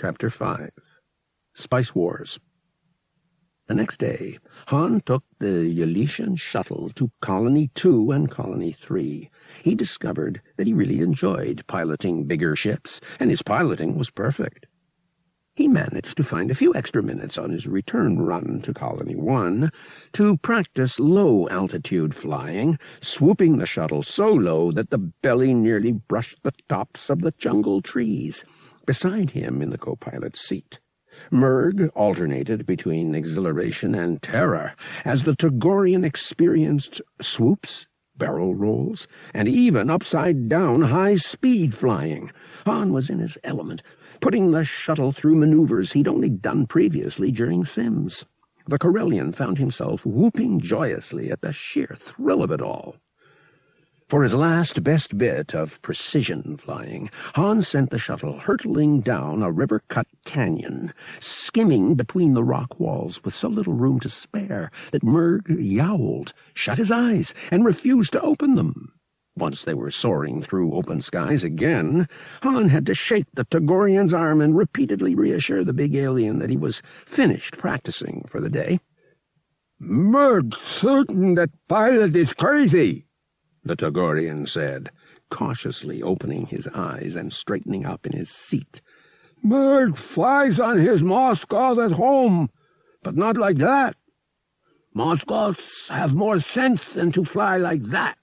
Chapter 5 Spice Wars The next day, Han took the Ylesian shuttle to Colony 2 and Colony 3. He discovered that he really enjoyed piloting bigger ships, and his piloting was perfect. He managed to find a few extra minutes on his return run to Colony 1 to practice low-altitude flying, swooping the shuttle so low that the belly nearly brushed the tops of the jungle trees. Beside him in the co-pilot's seat, Murg alternated between exhilaration and terror as the Togorian experienced swoops, barrel rolls, and even upside-down high-speed flying. Han was in his element, putting the shuttle through maneuvers he'd only done previously during Sims. The Corellian found himself whooping joyously at the sheer thrill of it all. For his last best bit of precision flying, Han sent the shuttle hurtling down a river-cut canyon, skimming between the rock walls with so little room to spare that Murg yowled, shut his eyes, and refused to open them. Once they were soaring through open skies again, Han had to shake the Togorian's arm and repeatedly reassure the big alien that he was finished practicing for the day. Murg certain that pilot is crazy, the Togorian said, cautiously opening his eyes and straightening up in his seat. Murg flies on his mosgoth at home, but not like that. Mosgoths have more sense than to fly like that.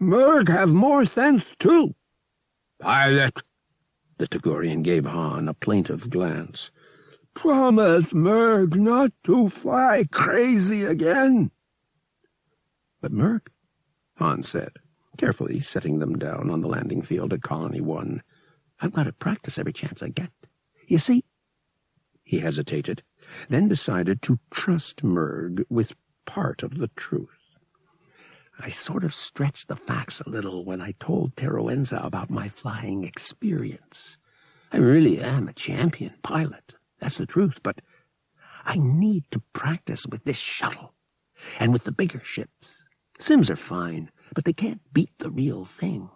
Murg have more sense, too. Pilot, the Togorian gave Han a plaintive glance. Promise Murg not to fly crazy again. But Murg Han said, carefully setting them down on the landing field at Colony 1. I've got to practice every chance I get. You see? He hesitated, then decided to trust Murg with part of the truth. I sort of stretched the facts a little when I told Teroenza about my flying experience. I really am a champion pilot. That's the truth, but I need to practice with this shuttle and with the bigger ships. Sims are fine, but they can't beat the real thing.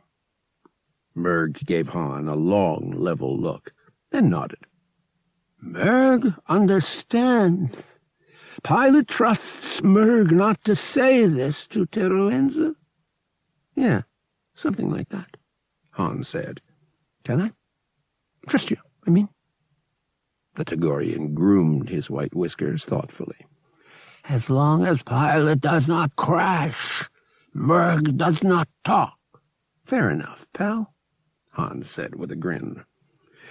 Murg gave Han a long, level look, then nodded. Murg understands. Pilot trusts Murg not to say this to Teroenza? Yeah, something like that, Han said. Can I? Trust you, I mean. The Togorian groomed his white whiskers thoughtfully. As long as Pilot does not crash, Murg does not talk. Fair enough, pal, Hans said with a grin.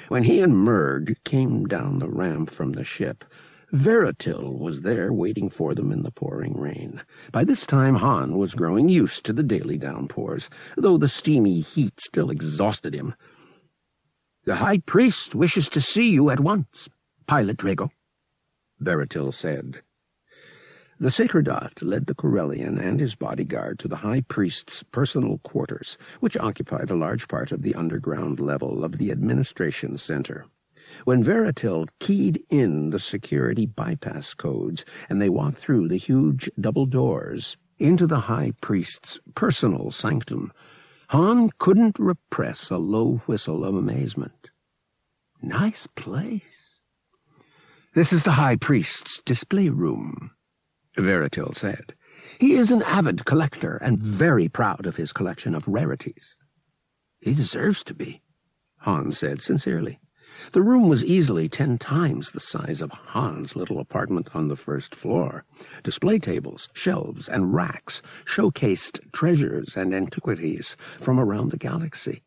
When he and Murg came down the ramp from the ship, Veretil was there waiting for them in the pouring rain. By this time, Han was growing used to the daily downpours, though the steamy heat still exhausted him. The High Priest wishes to see you at once, Pilot Drago, Veretil said. The Sacredot led the Corellian and his bodyguard to the High Priest's personal quarters, which occupied a large part of the underground level of the administration center. When Veretil keyed in the security bypass codes and they walked through the huge double doors into the High Priest's personal sanctum, Han couldn't repress a low whistle of amazement. Nice place. This is the High Priest's display room. Veretil said. He is an avid collector and hmm. very proud of his collection of rarities. He deserves to be, Han said sincerely. The room was easily ten times the size of Han's little apartment on the first floor. Display tables, shelves, and racks showcased treasures and antiquities from around the galaxy.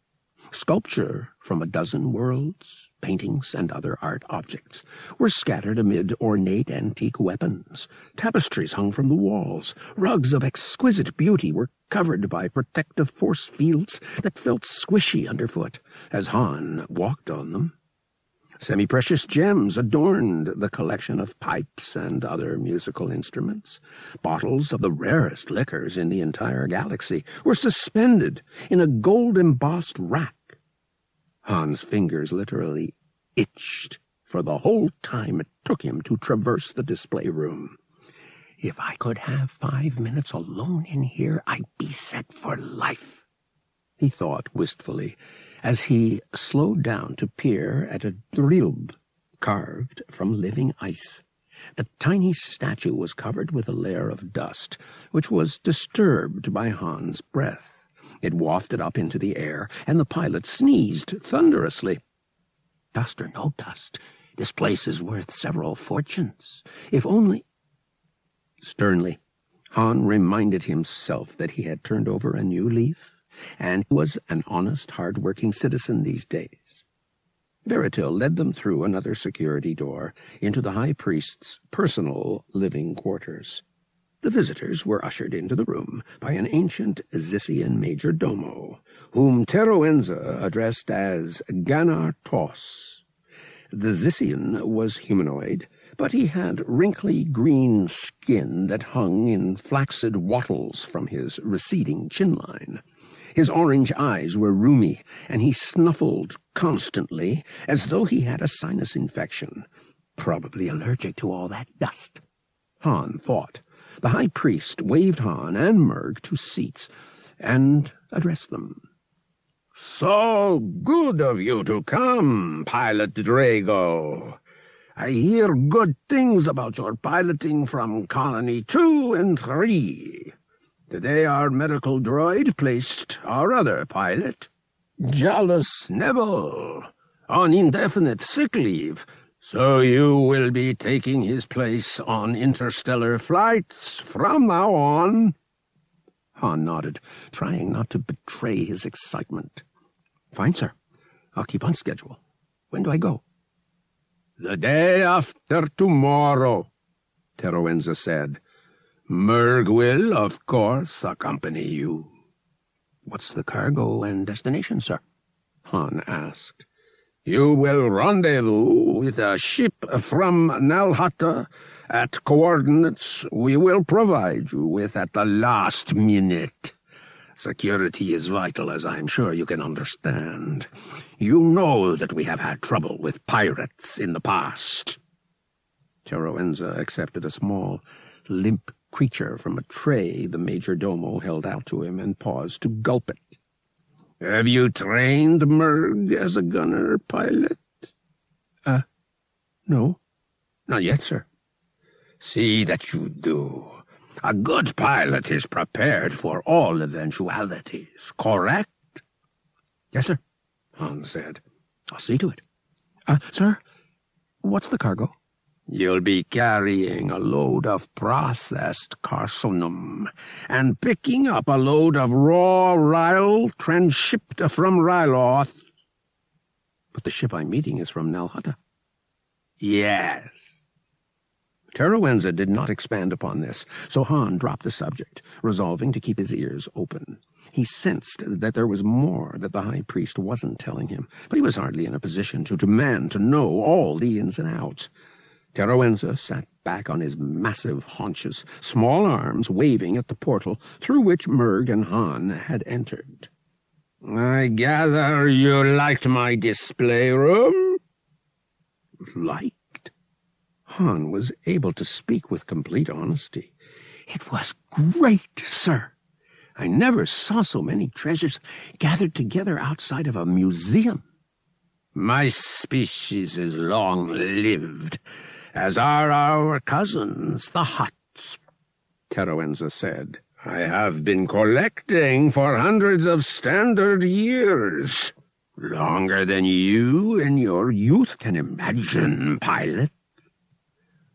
Sculpture from a dozen worlds, paintings, and other art objects were scattered amid ornate antique weapons. Tapestries hung from the walls. Rugs of exquisite beauty were covered by protective force fields that felt squishy underfoot as Han walked on them. Semi-precious gems adorned the collection of pipes and other musical instruments. Bottles of the rarest liquors in the entire galaxy were suspended in a gold-embossed rack Han's fingers literally itched for the whole time it took him to traverse the display room. If I could have five minutes alone in here, I'd be set for life, he thought wistfully, as he slowed down to peer at a drilb carved from living ice. The tiny statue was covered with a layer of dust, which was disturbed by Han's breath. It wafted up into the air, and the pilot sneezed thunderously. Dust or no dust, this place is worth several fortunes. If only... Sternly, Han reminded himself that he had turned over a new leaf, and was an honest, hard-working citizen these days. Veretil led them through another security door into the high priest's personal living quarters. The visitors were ushered into the room by an ancient Zyssian major domo, whom Teroenza addressed as Ganar Tos. The Zyssian was humanoid, but he had wrinkly green skin that hung in flaccid wattles from his receding chin line. His orange eyes were rheumy, and he snuffled constantly as though he had a sinus infection. Probably allergic to all that dust. Han thought. The high priest waved Han and Murg to seats and addressed them. So good of you to come, Pilot Drago. I hear good things about your piloting from Colony 2 and 3. Today our medical droid placed our other pilot, Jalus Nebel, on indefinite sick leave, so you will be taking his place on interstellar flights from now on. Han nodded, trying not to betray his excitement. Fine, sir. I'll keep on schedule. When do I go? The day after tomorrow, Teroenza said. Murg will, of course, accompany you. What's the cargo and destination, sir? Han asked. You will rendezvous with a ship from Nal Hutta at coordinates we will provide you with at the last minute. Security is vital, as I'm sure you can understand. You know that we have had trouble with pirates in the past. Teroenza accepted a small, limp creature from a tray the major domo held out to him and paused to gulp it. Have you trained Murg as a gunner pilot? Uh, no. Not yet, sir. See that you do. A good pilot is prepared for all eventualities, correct? Yes, sir, Hans said. I'll see to it. Uh, sir, what's the cargo? You'll be carrying a load of processed carsunum and picking up a load of raw ryll transshipped from Ryloth. But the ship I'm meeting is from Nal Hutta. Yes. Teroenza did not expand upon this, so Han dropped the subject, resolving to keep his ears open. He sensed that there was more that the high priest wasn't telling him, but he was hardly in a position to demand to know all the ins and outs. Teroenza sat back on his massive haunches, small arms waving at the portal through which Murg and Han had entered. I gather you liked my display room? Liked? Han was able to speak with complete honesty. It was great, sir. I never saw so many treasures gathered together outside of a museum. My species is long-lived as are our cousins, the Hutts, Teroenza said. I have been collecting for hundreds of standard years. Longer than you in your youth can imagine, pilot.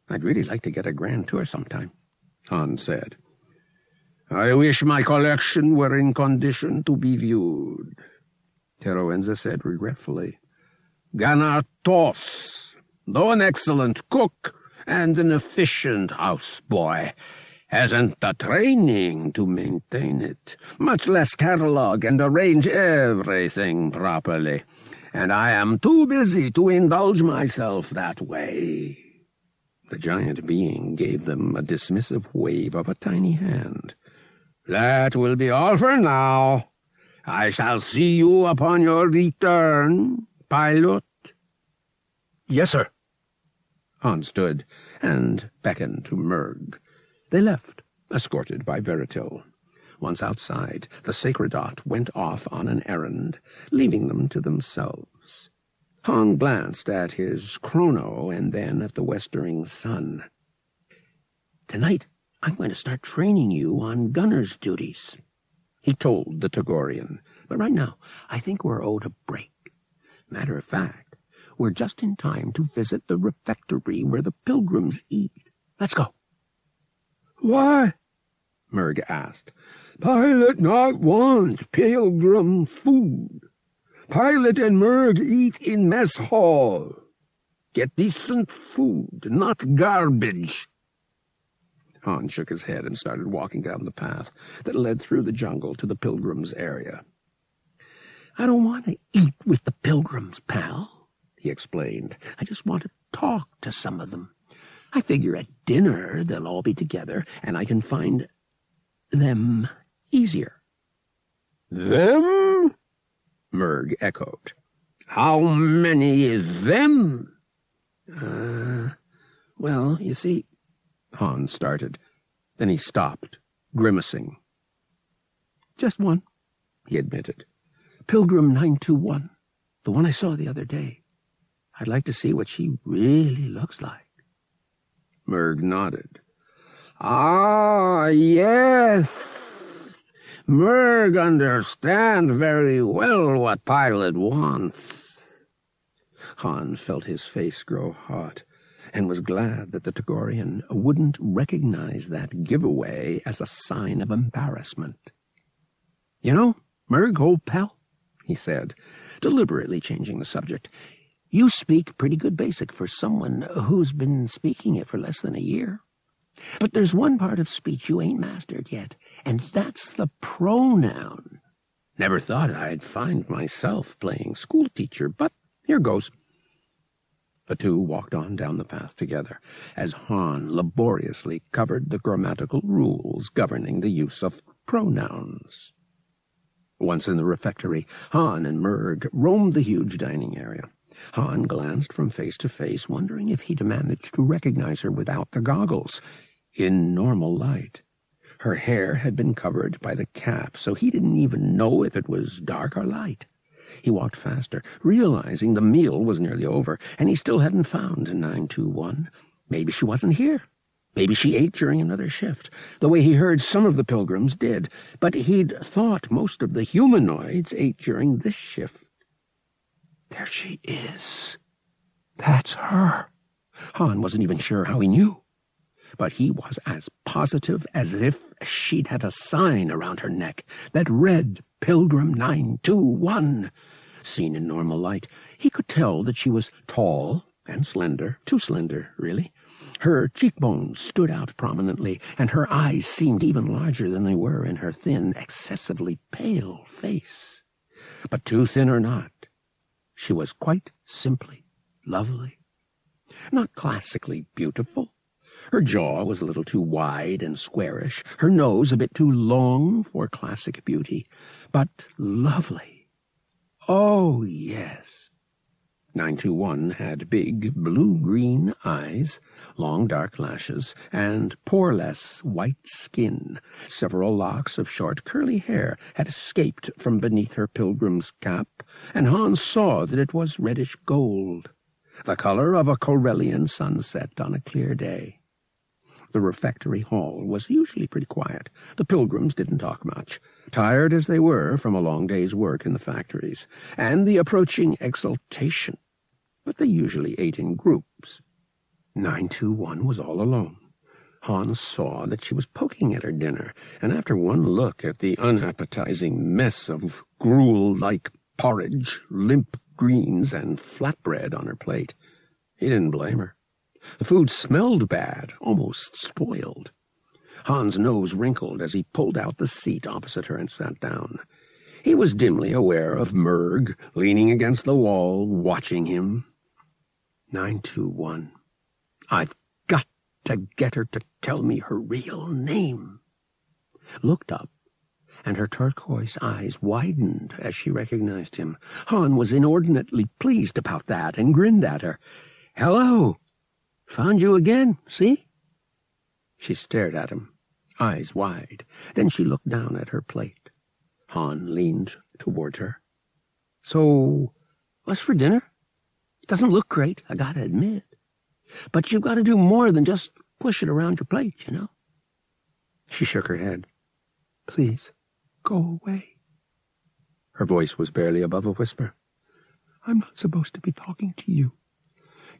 I'd really like to get a grand tour sometime, Han said. I wish my collection were in condition to be viewed, Teroenza said regretfully. Ganar Tos though an excellent cook and an efficient houseboy, hasn't the training to maintain it, much less catalog and arrange everything properly. And I am too busy to indulge myself that way. The giant being gave them a dismissive wave of a tiny hand. That will be all for now. I shall see you upon your return, pilot. Yes, sir. Han stood and beckoned to Murg. They left, escorted by Veretil. Once outside, the Sacredot went off on an errand, leaving them to themselves. Han glanced at his chrono and then at the westering sun. Tonight, I'm going to start training you on gunner's duties, he told the Togorian. But right now, I think we're owed a break. Matter of fact, we're just in time to visit the refectory where the pilgrims eat. Let's go. Why? Murg asked. Pilot not want pilgrim food. Pilot and Murg eat in mess hall. Get decent food, not garbage. Han shook his head and started walking down the path that led through the jungle to the pilgrims' area. I don't want to eat with the pilgrims, pal, he explained. I just want to talk to some of them. I figure at dinner they'll all be together, and I can find them easier. Them? Murg echoed. How many is them? Uh, well, you see, Han started. Then he stopped, grimacing. Just one, he admitted. Pilgrim 921, the one I saw the other day. I'd like to see what she really looks like. Murg nodded. Ah, yes. Murg understands very well what Pilot wants. Han felt his face grow hot and was glad that the Togorian wouldn't recognize that giveaway as a sign of embarrassment. You know, Murg, old pal, he said, deliberately changing the subject, you speak pretty good basic for someone who's been speaking it for less than a year. But there's one part of speech you ain't mastered yet, and that's the pronoun. Never thought I'd find myself playing schoolteacher, but here goes. The two walked on down the path together, as Han laboriously covered the grammatical rules governing the use of pronouns. Once in the refectory, Han and Murg roamed the huge dining area. Han glanced from face to face, wondering if he'd managed to recognize her without the goggles, in normal light. Her hair had been covered by the cap, so he didn't even know if it was dark or light. He walked faster, realizing the meal was nearly over, and he still hadn't found 921. Maybe she wasn't here. Maybe she ate during another shift, the way he heard some of the pilgrims did, but he'd thought most of the humanoids ate during this shift. There she is. That's her. Han wasn't even sure how he knew. But he was as positive as if she'd had a sign around her neck that read Pilgrim 921. Seen in normal light, he could tell that she was tall and slender, too slender, really. Her cheekbones stood out prominently, and her eyes seemed even larger than they were in her thin, excessively pale face. But too thin or not, she was quite simply lovely. Not classically beautiful. Her jaw was a little too wide and squarish, her nose a bit too long for classic beauty, but lovely. Oh, yes. 921 had big blue-green eyes, long dark lashes, and poreless white skin. Several locks of short curly hair had escaped from beneath her pilgrim's cap, and Hans saw that it was reddish gold, the color of a Corellian sunset on a clear day. The refectory hall was usually pretty quiet. The pilgrims didn't talk much, tired as they were from a long day's work in the factories, and the approaching exaltation but they usually ate in groups. 921 was all alone. Hans saw that she was poking at her dinner, and after one look at the unappetizing mess of gruel-like porridge, limp greens, and flatbread on her plate, he didn't blame her. The food smelled bad, almost spoiled. Hans' nose wrinkled as he pulled out the seat opposite her and sat down. He was dimly aware of Murg leaning against the wall, watching him, 921. I've got to get her to tell me her real name. Looked up, and her turquoise eyes widened as she recognized him. Han was inordinately pleased about that and grinned at her. Hello. Found you again, see? She stared at him, eyes wide. Then she looked down at her plate. Han leaned toward her. So, what's for dinner? It doesn't look great, I gotta admit. But you've got to do more than just push it around your plate, you know? She shook her head. Please, go away. Her voice was barely above a whisper. I'm not supposed to be talking to you.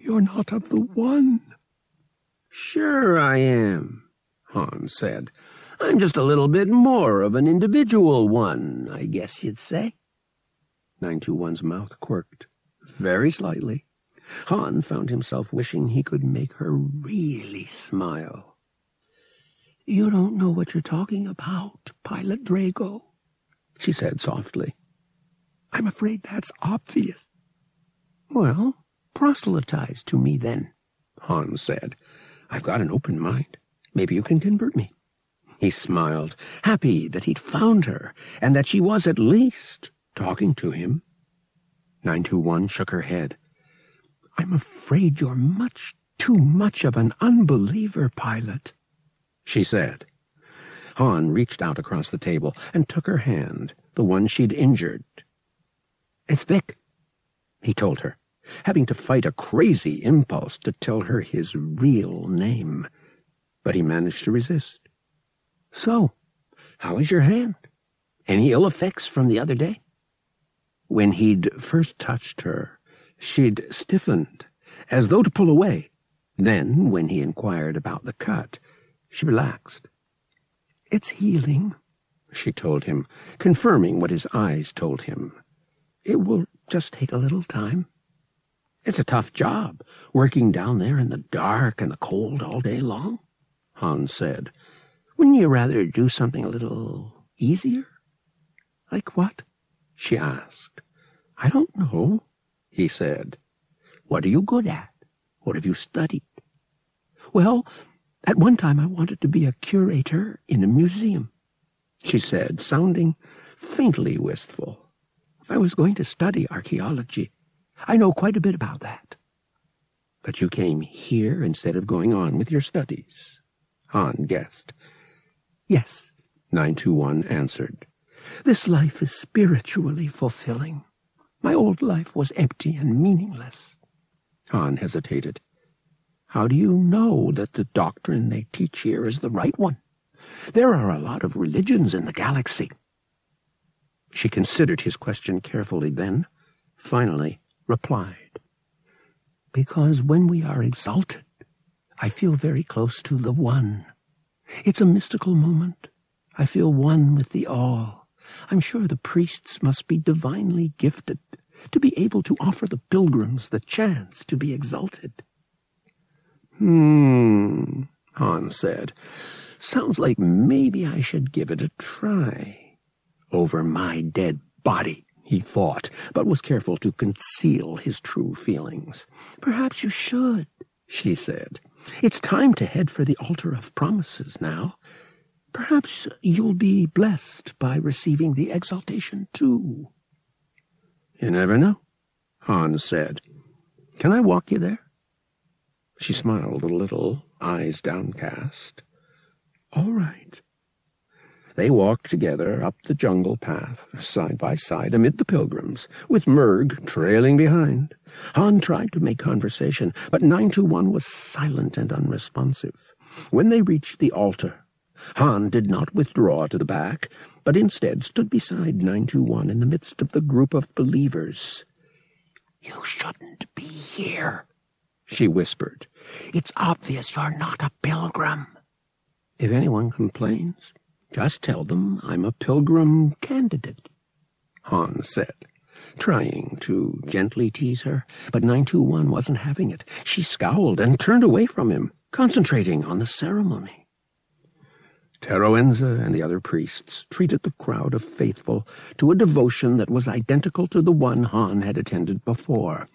You're not of the one. Sure I am, Hans said. I'm just a little bit more of an individual one, I guess you'd say. 921's mouth quirked, very slightly. Han found himself wishing he could make her really smile. You don't know what you're talking about, Pilot Drago, she said softly. I'm afraid that's obvious. Well, proselytize to me then, Han said. I've got an open mind. Maybe you can convert me. He smiled, happy that he'd found her, and that she was at least talking to him. 921 shook her head. I'm afraid you're much too much of an unbeliever, Pilot, she said. Han reached out across the table and took her hand, the one she'd injured. It's Vic, he told her, having to fight a crazy impulse to tell her his real name. But he managed to resist. So, how is your hand? Any ill effects from the other day? When he'd first touched her, she'd stiffened, as though to pull away. Then, when he inquired about the cut, she relaxed. It's healing, she told him, confirming what his eyes told him. It will just take a little time. It's a tough job, working down there in the dark and the cold all day long, Hans said. Wouldn't you rather do something a little easier? Like what? she asked. I don't know, he said. What are you good at? What have you studied? Well, at one time I wanted to be a curator in a museum, she said, sounding faintly wistful. I was going to study archaeology. I know quite a bit about that. But you came here instead of going on with your studies, Han guessed. Yes, 921 answered. This life is spiritually fulfilling. My old life was empty and meaningless. Han hesitated. How do you know that the doctrine they teach here is the right one? There are a lot of religions in the galaxy. She considered his question carefully, then, finally, replied, Because when we are exalted, I feel very close to the One. It's a mystical moment. I feel one with the All. I'm sure the priests must be divinely gifted to be able to offer the pilgrims the chance to be exalted. Hmm, Hans said. Sounds like maybe I should give it a try. Over my dead body he thought, but was careful to conceal his true feelings. Perhaps you should, she said. It's time to head for the altar of promises now. Perhaps you'll be blessed by receiving the exaltation too. You never know, Hans said. Can I walk you there? She smiled a little, eyes downcast. All right. They walked together up the jungle path, side by side, amid the pilgrims, with Murg trailing behind. Han tried to make conversation, but 921 was silent and unresponsive. When they reached the altar, Han did not withdraw to the back, but instead stood beside 921 in the midst of the group of believers. You shouldn't be here, she whispered. It's obvious you're not a pilgrim. If anyone complains, just tell them I'm a pilgrim candidate, Hans said, trying to gently tease her. But 921 wasn't having it. She scowled and turned away from him, concentrating on the ceremony. Teroenza and the other priests treated the crowd of faithful to a devotion that was identical to the one Han had attended before.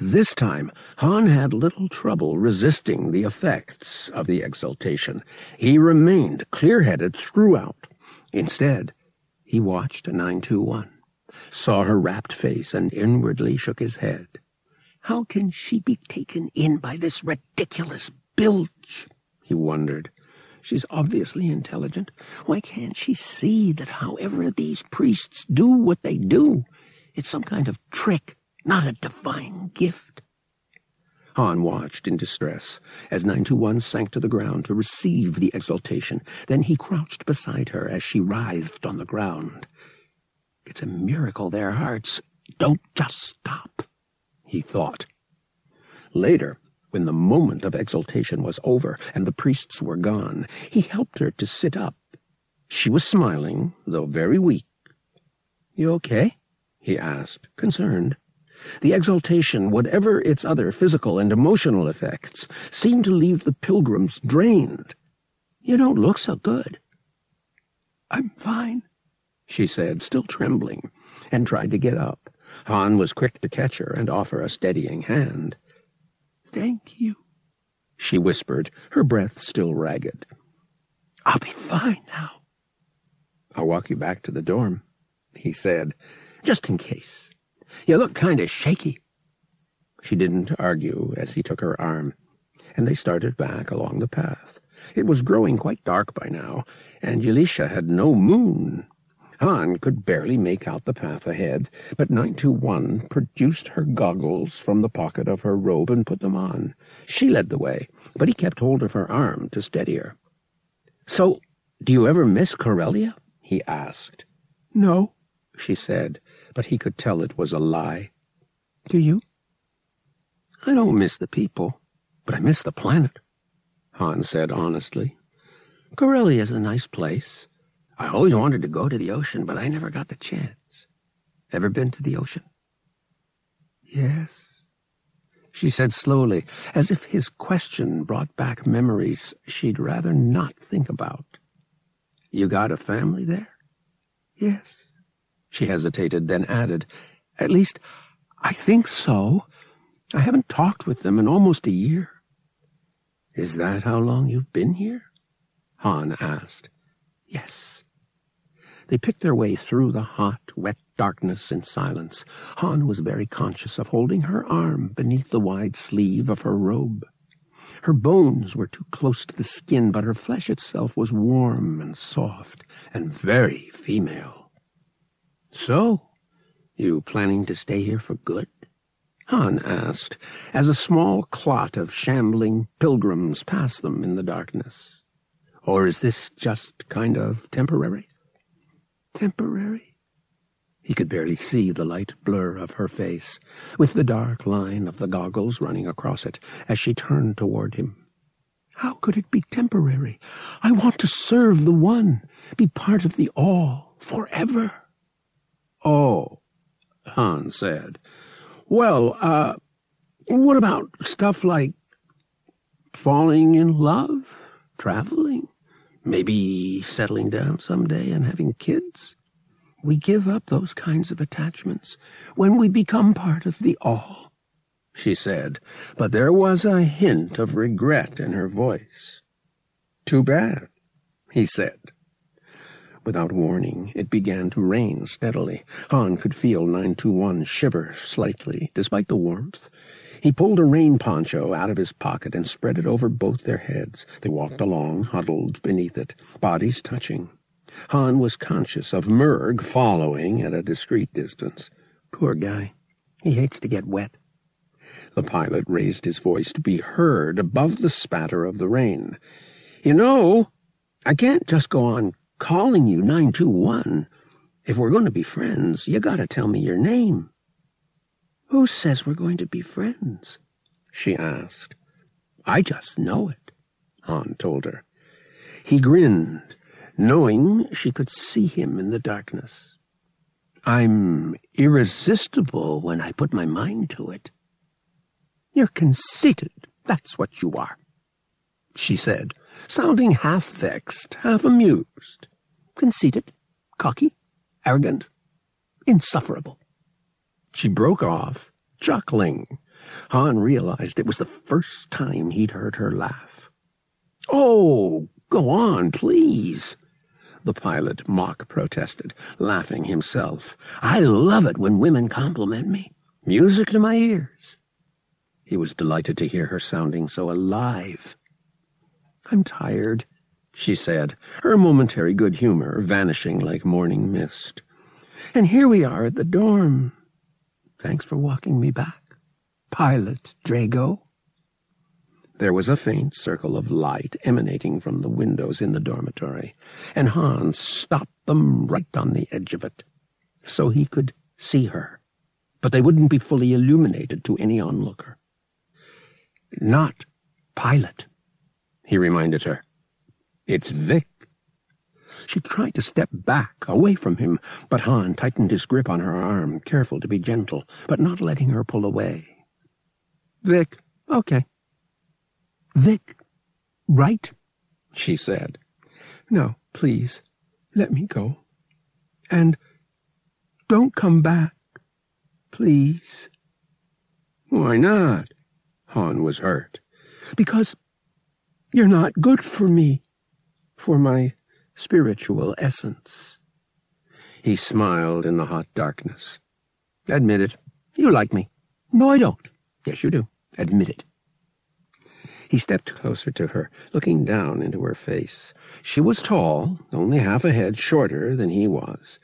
This time, Han had little trouble resisting the effects of the exaltation. He remained clear-headed throughout. Instead, he watched 921, saw her rapt face, and inwardly shook his head. How can she be taken in by this ridiculous bilge? He wondered. She's obviously intelligent. Why can't she see that however these priests do what they do, it's some kind of trick, not a divine gift? Han watched in distress as 921 sank to the ground to receive the exaltation. Then he crouched beside her as she writhed on the ground. It's a miracle their hearts don't just stop, he thought. Later, when the moment of exaltation was over and the priests were gone, he helped her to sit up. She was smiling, though very weak. You okay? he asked, concerned. The exaltation, whatever its other physical and emotional effects, seemed to leave the pilgrims drained. You don't look so good. I'm fine, she said, still trembling, and tried to get up. Han was quick to catch her and offer a steadying hand. Thank you, she whispered, her breath still ragged. I'll be fine now. I'll walk you back to the dorm, he said, just in case. You look kind of shaky. She didn't argue as he took her arm, and they started back along the path. It was growing quite dark by now, and Ylesia had no moon. Han could barely make out the path ahead, but 921 produced her goggles from the pocket of her robe and put them on. She led the way, but he kept hold of her arm to steady her. So, do you ever miss Corellia? he asked. No, she said, but he could tell it was a lie. Do you? I don't miss the people, but I miss the planet, Han said honestly. Corellia is a nice place. I always wanted to go to the ocean, but I never got the chance. Ever been to the ocean? Yes, she said slowly, as if his question brought back memories she'd rather not think about. You got a family there? Yes. She hesitated, then added, At least, I think so. I haven't talked with them in almost a year. Is that how long you've been here? Han asked. Yes. They picked their way through the hot, wet darkness in silence. Han was very conscious of holding her arm beneath the wide sleeve of her robe. Her bones were too close to the skin, but her flesh itself was warm and soft and very female. So, you planning to stay here for good? Han asked, as a small clot of shambling pilgrims passed them in the darkness. Or is this just kind of temporary? Temporary? He could barely see the light blur of her face, with the dark line of the goggles running across it as she turned toward him. How could it be temporary? I want to serve the One, be part of the All, forever. Oh, Han said. Well, uh, what about stuff like falling in love, traveling? Maybe settling down someday and having kids. We give up those kinds of attachments when we become part of the all, she said, but there was a hint of regret in her voice. Too bad, he said. Without warning, it began to rain steadily. Han could feel 921 shiver slightly, despite the warmth, he pulled a rain poncho out of his pocket and spread it over both their heads. They walked along, huddled beneath it, bodies touching. Han was conscious of Murg following at a discreet distance. Poor guy. He hates to get wet. The pilot raised his voice to be heard above the spatter of the rain. You know, I can't just go on calling you 921. If we're going to be friends, you gotta tell me your name. Who says we're going to be friends? she asked. I just know it, Han told her. He grinned, knowing she could see him in the darkness. I'm irresistible when I put my mind to it. You're conceited, that's what you are, she said, sounding half vexed, half amused. Conceited, cocky, arrogant, insufferable. She broke off, chuckling. Han realized it was the first time he'd heard her laugh. Oh, go on, please. The pilot mock protested, laughing himself. I love it when women compliment me. Music to my ears. He was delighted to hear her sounding so alive. I'm tired, she said, her momentary good humor vanishing like morning mist. And here we are at the dorm. Thanks for walking me back. Pilot Drago. There was a faint circle of light emanating from the windows in the dormitory, and Hans stopped them right on the edge of it, so he could see her, but they wouldn't be fully illuminated to any onlooker. Not Pilot, he reminded her. It's Vic. She tried to step back, away from him, but Han tightened his grip on her arm, careful to be gentle, but not letting her pull away. Vic, okay. Vic, right? she said. No, please, let me go. And don't come back, please. Why not? Han was hurt. Because you're not good for me, for my spiritual essence. He smiled in the hot darkness. Admit it. You like me. No, I don't. Yes, you do. Admit it. He stepped closer to her, looking down into her face. She was tall, only half a head shorter than he was.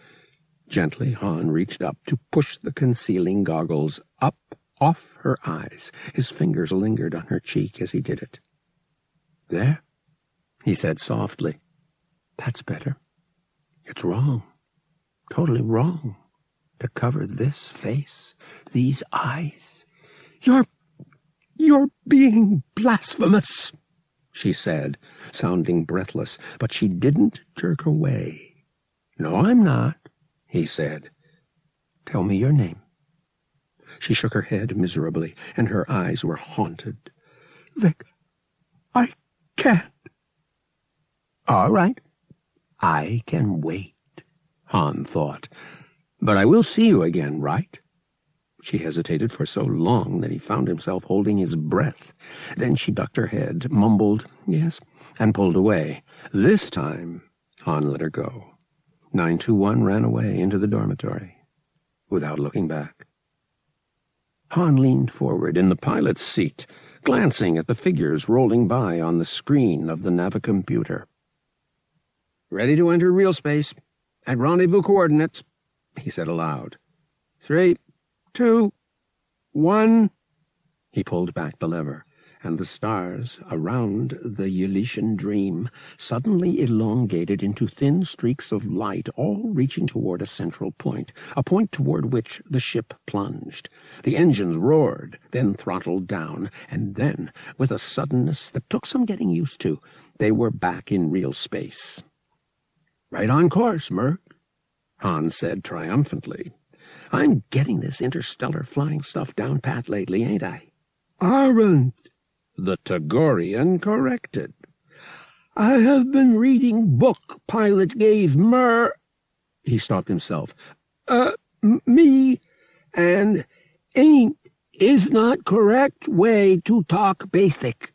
Gently, Han reached up to push the concealing goggles up off her eyes. His fingers lingered on her cheek as he did it. There, he said softly. That's better. It's wrong. Totally wrong. To cover this face, these eyes. You're you're being blasphemous, she said, sounding breathless, but she didn't jerk away. No, I'm not, he said. Tell me your name. She shook her head miserably, and her eyes were haunted. Vic, I can't. All right. I can wait, Han thought. But I will see you again, right? She hesitated for so long that he found himself holding his breath. Then she ducked her head, mumbled, yes, and pulled away. This time, Han let her go. 921 ran away into the dormitory without looking back. Han leaned forward in the pilot's seat, glancing at the figures rolling by on the screen of the navicomputer. Ready to enter real space. At rendezvous coordinates, he said aloud. Three, two, one. He pulled back the lever, and the stars around the Ylesian dream suddenly elongated into thin streaks of light, all reaching toward a central point, a point toward which the ship plunged. The engines roared, then throttled down, and then, with a suddenness that took some getting used to, they were back in real space. Right on course, Murg, Hans said triumphantly. I'm getting this interstellar flying stuff down pat lately, ain't I? Aren't, the Togorian corrected. I have been reading book pilot gave Mer... He stopped himself. Uh, me, and ain't is not correct way to talk basic.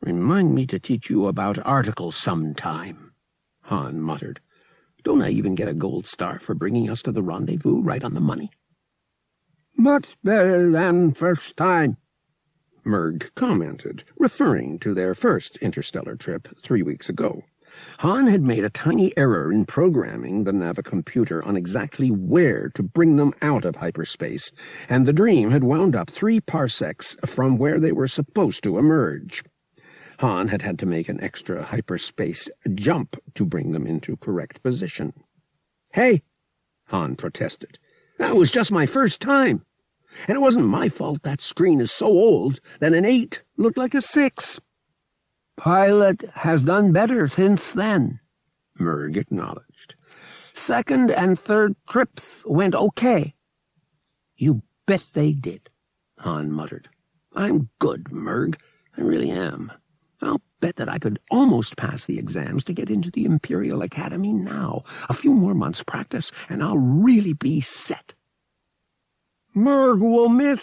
Remind me to teach you about articles sometime, Han muttered. Don't I even get a gold star for bringing us to the rendezvous right on the money? Much better than first time, Murg commented, referring to their first interstellar trip three weeks ago. Han had made a tiny error in programming the navicomputer on exactly where to bring them out of hyperspace, and the dream had wound up three parsecs from where they were supposed to emerge. Han had had to make an extra hyperspace jump to bring them into correct position. Hey, Han protested. That was just my first time. And it wasn't my fault that screen is so old that an eight looked like a six. Pilot has done better since then, Murg acknowledged. Second and third trips went okay. You bet they did, Han muttered. I'm good, Murg. I really am. I'll bet that I could almost pass the exams to get into the Imperial Academy now. A few more months' practice, and I'll really be set. Murg will miss...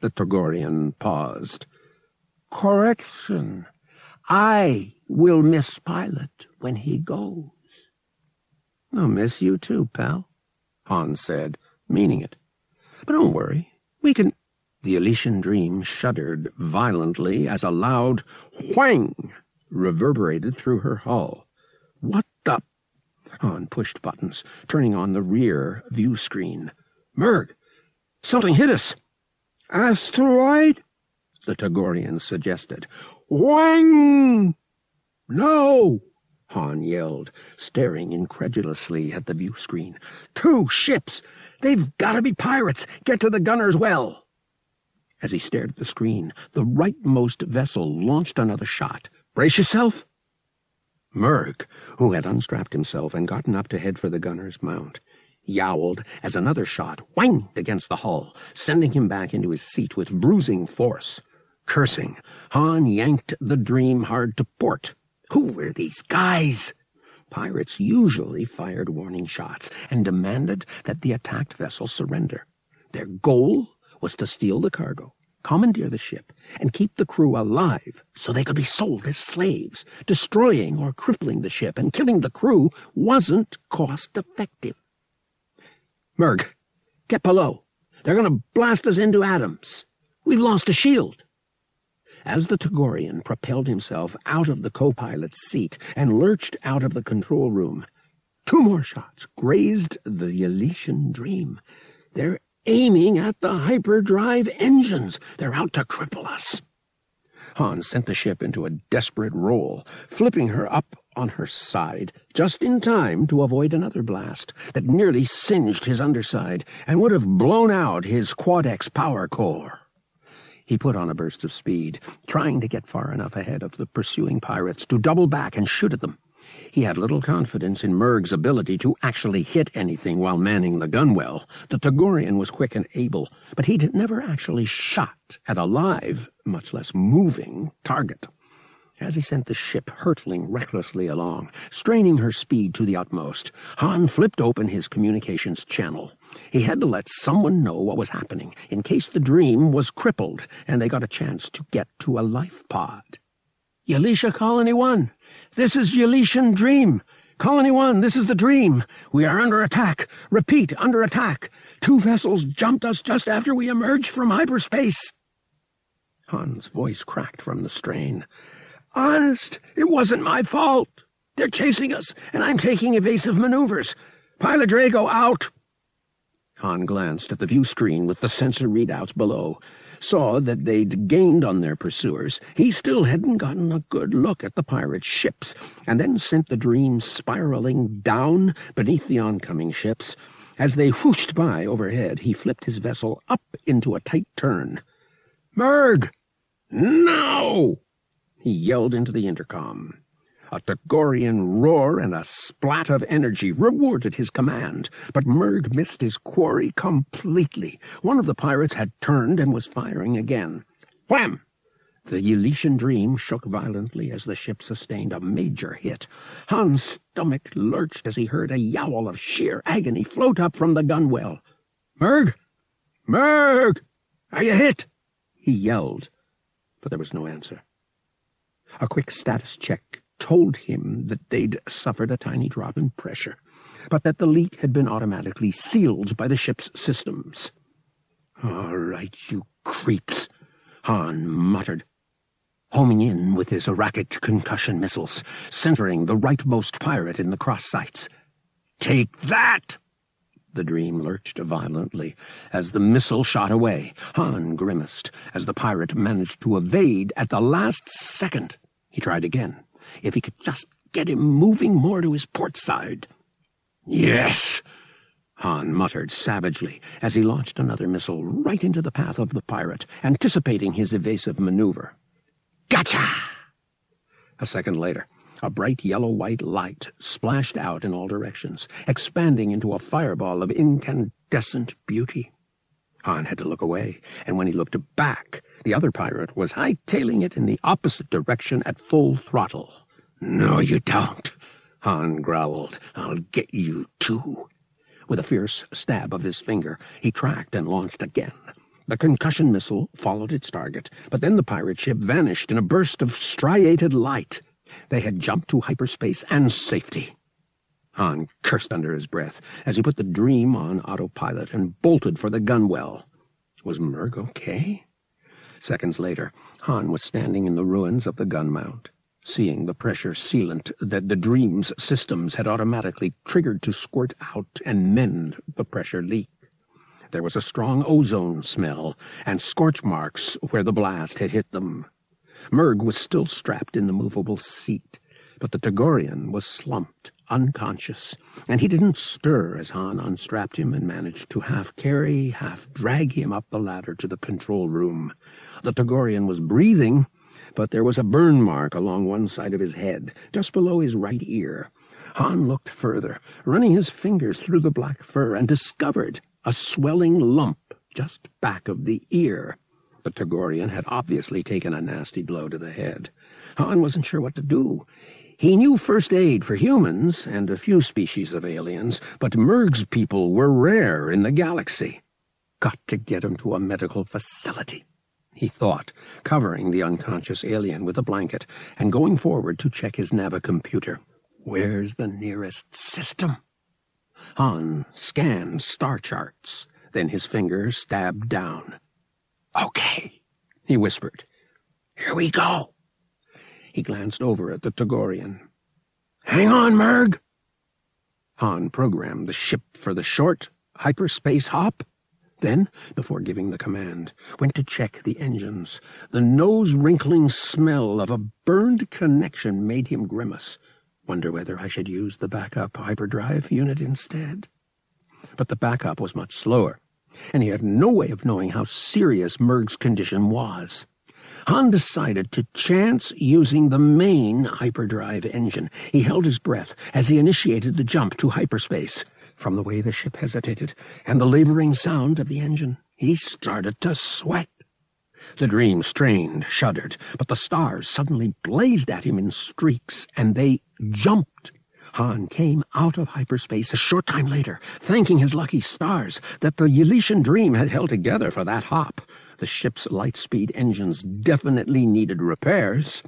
The Togorian paused. Correction. I will miss Pilot when he goes. I'll miss you too, pal, Han said, meaning it. But don't worry. We can... The Ylesian dream shuddered violently as a loud whang reverberated through her hull. What the? Han pushed buttons, turning on the rear view screen. Murg! Something hit us! Asteroid? The Togorian suggested. Wang! No! Han yelled, staring incredulously at the view screen. Two ships! They've got to be pirates! Get to the gunner's well! As he stared at the screen, the rightmost vessel launched another shot. Brace yourself! Murg, who had unstrapped himself and gotten up to head for the gunner's mount, yowled as another shot whanged against the hull, sending him back into his seat with bruising force. Cursing, Han yanked the dream hard to port. Who were these guys? Pirates usually fired warning shots and demanded that the attacked vessel surrender. Their goal was to steal the cargo, commandeer the ship, and keep the crew alive so they could be sold as slaves. Destroying or crippling the ship and killing the crew wasn't cost effective. Murg, get below. They're going to blast us into atoms. We've lost a shield. As the Togorian propelled himself out of the co-pilot's seat and lurched out of the control room, two more shots grazed the Ylesian dream. They're aiming at the hyperdrive engines. They're out to cripple us. Han sent the ship into a desperate roll, flipping her up on her side, just in time to avoid another blast that nearly singed his underside and would have blown out his Quadex power core. He put on a burst of speed, trying to get far enough ahead of the pursuing pirates to double back and shoot at them. He had little confidence in Murg's ability to actually hit anything while manning the gunwale. The Togorian was quick and able, but he'd never actually shot at a live, much less moving, target. As he sent the ship hurtling recklessly along, straining her speed to the utmost, Han flipped open his communications channel. He had to let someone know what was happening, in case the dream was crippled and they got a chance to get to a life pod. Ylesia Colony 1, this is Ylesian Dream. Colony 1, this is the dream. We are under attack. Repeat, under attack. Two vessels jumped us just after we emerged from hyperspace. Han's voice cracked from the strain. Honest, it wasn't my fault. They're chasing us, and I'm taking evasive maneuvers. Pilot Draygo out. Han glanced at the view screen with the sensor readouts below, saw that they'd gained on their pursuers. He still hadn't gotten a good look at the pirate ships, and then sent the dream spiraling down beneath the oncoming ships. As they whooshed by overhead, he flipped his vessel up into a tight turn. Murg! No! He yelled into the intercom. A Togorian roar and a splat of energy rewarded his command, but Murg missed his quarry completely. One of the pirates had turned and was firing again. Wham! The Ylesian dream shook violently as the ship sustained a major hit. Han's stomach lurched as he heard a yowl of sheer agony float up from the gunwale. Murg! Murg! Are you hit? he yelled, but there was no answer. A quick status check told him that they'd suffered a tiny drop in pressure, but that the leak had been automatically sealed by the ship's systems. All right, you creeps, Han muttered, homing in with his rocket concussion missiles, centering the rightmost pirate in the cross sights. Take that! The dream lurched violently as the missile shot away. Han grimaced as the pirate managed to evade at the last second. He tried again. If he could just get him moving more to his port side. Yes, Han muttered savagely as he launched another missile right into the path of the pirate, anticipating his evasive maneuver. Gotcha! A second later, a bright yellow-white light splashed out in all directions, expanding into a fireball of incandescent beauty. Han had to look away, and when he looked back, the other pirate was hightailing it in the opposite direction at full throttle. No, you don't, Han growled. I'll get you, too. With a fierce stab of his finger, he tracked and launched again. The concussion missile followed its target, but then the pirate ship vanished in a burst of striated light. They had jumped to hyperspace and safety. Han cursed under his breath as he put the dream on autopilot and bolted for the gunwale. Was Murg okay? Seconds later, Han was standing in the ruins of the gun mount. seeing the pressure sealant that the dream's systems had automatically triggered to squirt out and mend the pressure leak. There was a strong ozone smell and scorch marks where the blast had hit them. Murg was still strapped in the movable seat, but the Togorian was slumped, unconscious, and he didn't stir as Han unstrapped him and managed to half carry, half drag him up the ladder to the control room. The Togorian was breathing, but there was a burn mark along one side of his head, just below his right ear. Han looked further, running his fingers through the black fur, and discovered a swelling lump just back of the ear. The Togorian had obviously taken a nasty blow to the head. Han wasn't sure what to do. He knew first aid for humans and a few species of aliens, but Murg's people were rare in the galaxy. Got to get him to a medical facility, he thought, covering the unconscious alien with a blanket and going forward to check his navicomputer. Where's the nearest system? Han scanned star charts, then his finger stabbed down. Okay, he whispered. Here we go. He glanced over at the Togorian. Hang on, Murg. Han programmed the ship for the short hyperspace hop. Then, before giving the command, went to check the engines. The nose-wrinkling smell of a burned connection made him grimace. Wonder whether I should use the backup hyperdrive unit instead. But the backup was much slower and he had no way of knowing how serious Murg's condition was. Han decided to chance using the main hyperdrive engine. He held his breath as he initiated the jump to hyperspace. From the way the ship hesitated and the laboring sound of the engine, he started to sweat. The dream strained, shuddered, but the stars suddenly blazed at him in streaks, and they jumped Han came out of hyperspace a short time later, thanking his lucky stars that the Ylesian dream had held together for that hop. The ship's light-speed engines definitely needed repairs.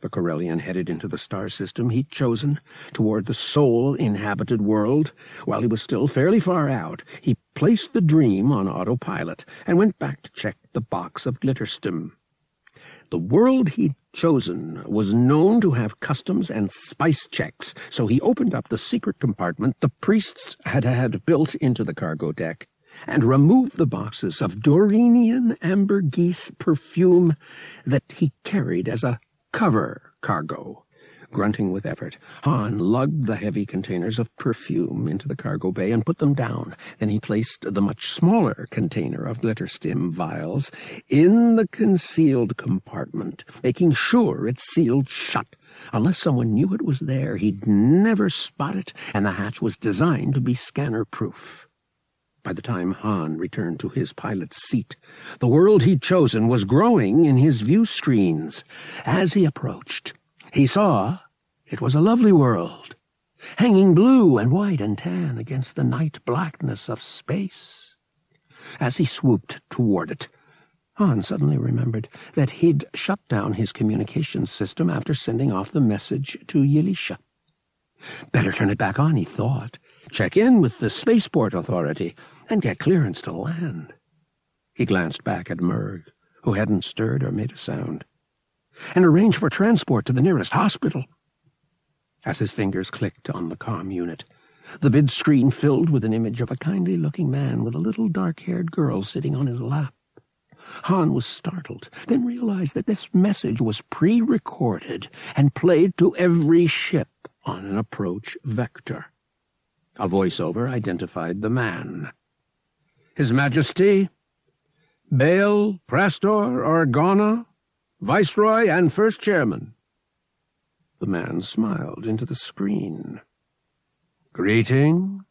The Corellian headed into the star system he'd chosen, toward the sole inhabited world. While he was still fairly far out, he placed the dream on autopilot and went back to check the box of glitterstim. The world he'd chosen was known to have customs and spice checks, so he opened up the secret compartment the priests had had built into the cargo deck and removed the boxes of Dorinian ambergris perfume that he carried as a cover cargo. Grunting with effort, Han lugged the heavy containers of perfume into the cargo bay and put them down. Then he placed the much smaller container of glitterstim vials in the concealed compartment, making sure it sealed shut. Unless someone knew it was there, he'd never spot it, and the hatch was designed to be scanner-proof. By the time Han returned to his pilot's seat, the world he'd chosen was growing in his view screens. As he approached, he saw it was a lovely world, hanging blue and white and tan against the night blackness of space. As he swooped toward it, Han suddenly remembered that he'd shut down his communications system after sending off the message to Ylesia. Better turn it back on, he thought. Check in with the Spaceport Authority and get clearance to land. He glanced back at Murg, who hadn't stirred or made a sound and arrange for transport to the nearest hospital. As his fingers clicked on the comm unit, the vid screen filled with an image of a kindly-looking man with a little dark-haired girl sitting on his lap. Han was startled, then realized that this message was pre-recorded and played to every ship on an approach vector. A voiceover identified the man. His Majesty, Bail, Prestor, Organa, Viceroy and First Chairman. The man smiled into the screen. Greetings.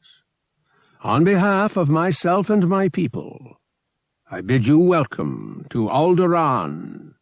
On behalf of myself and my people, I bid you welcome to Alderaan.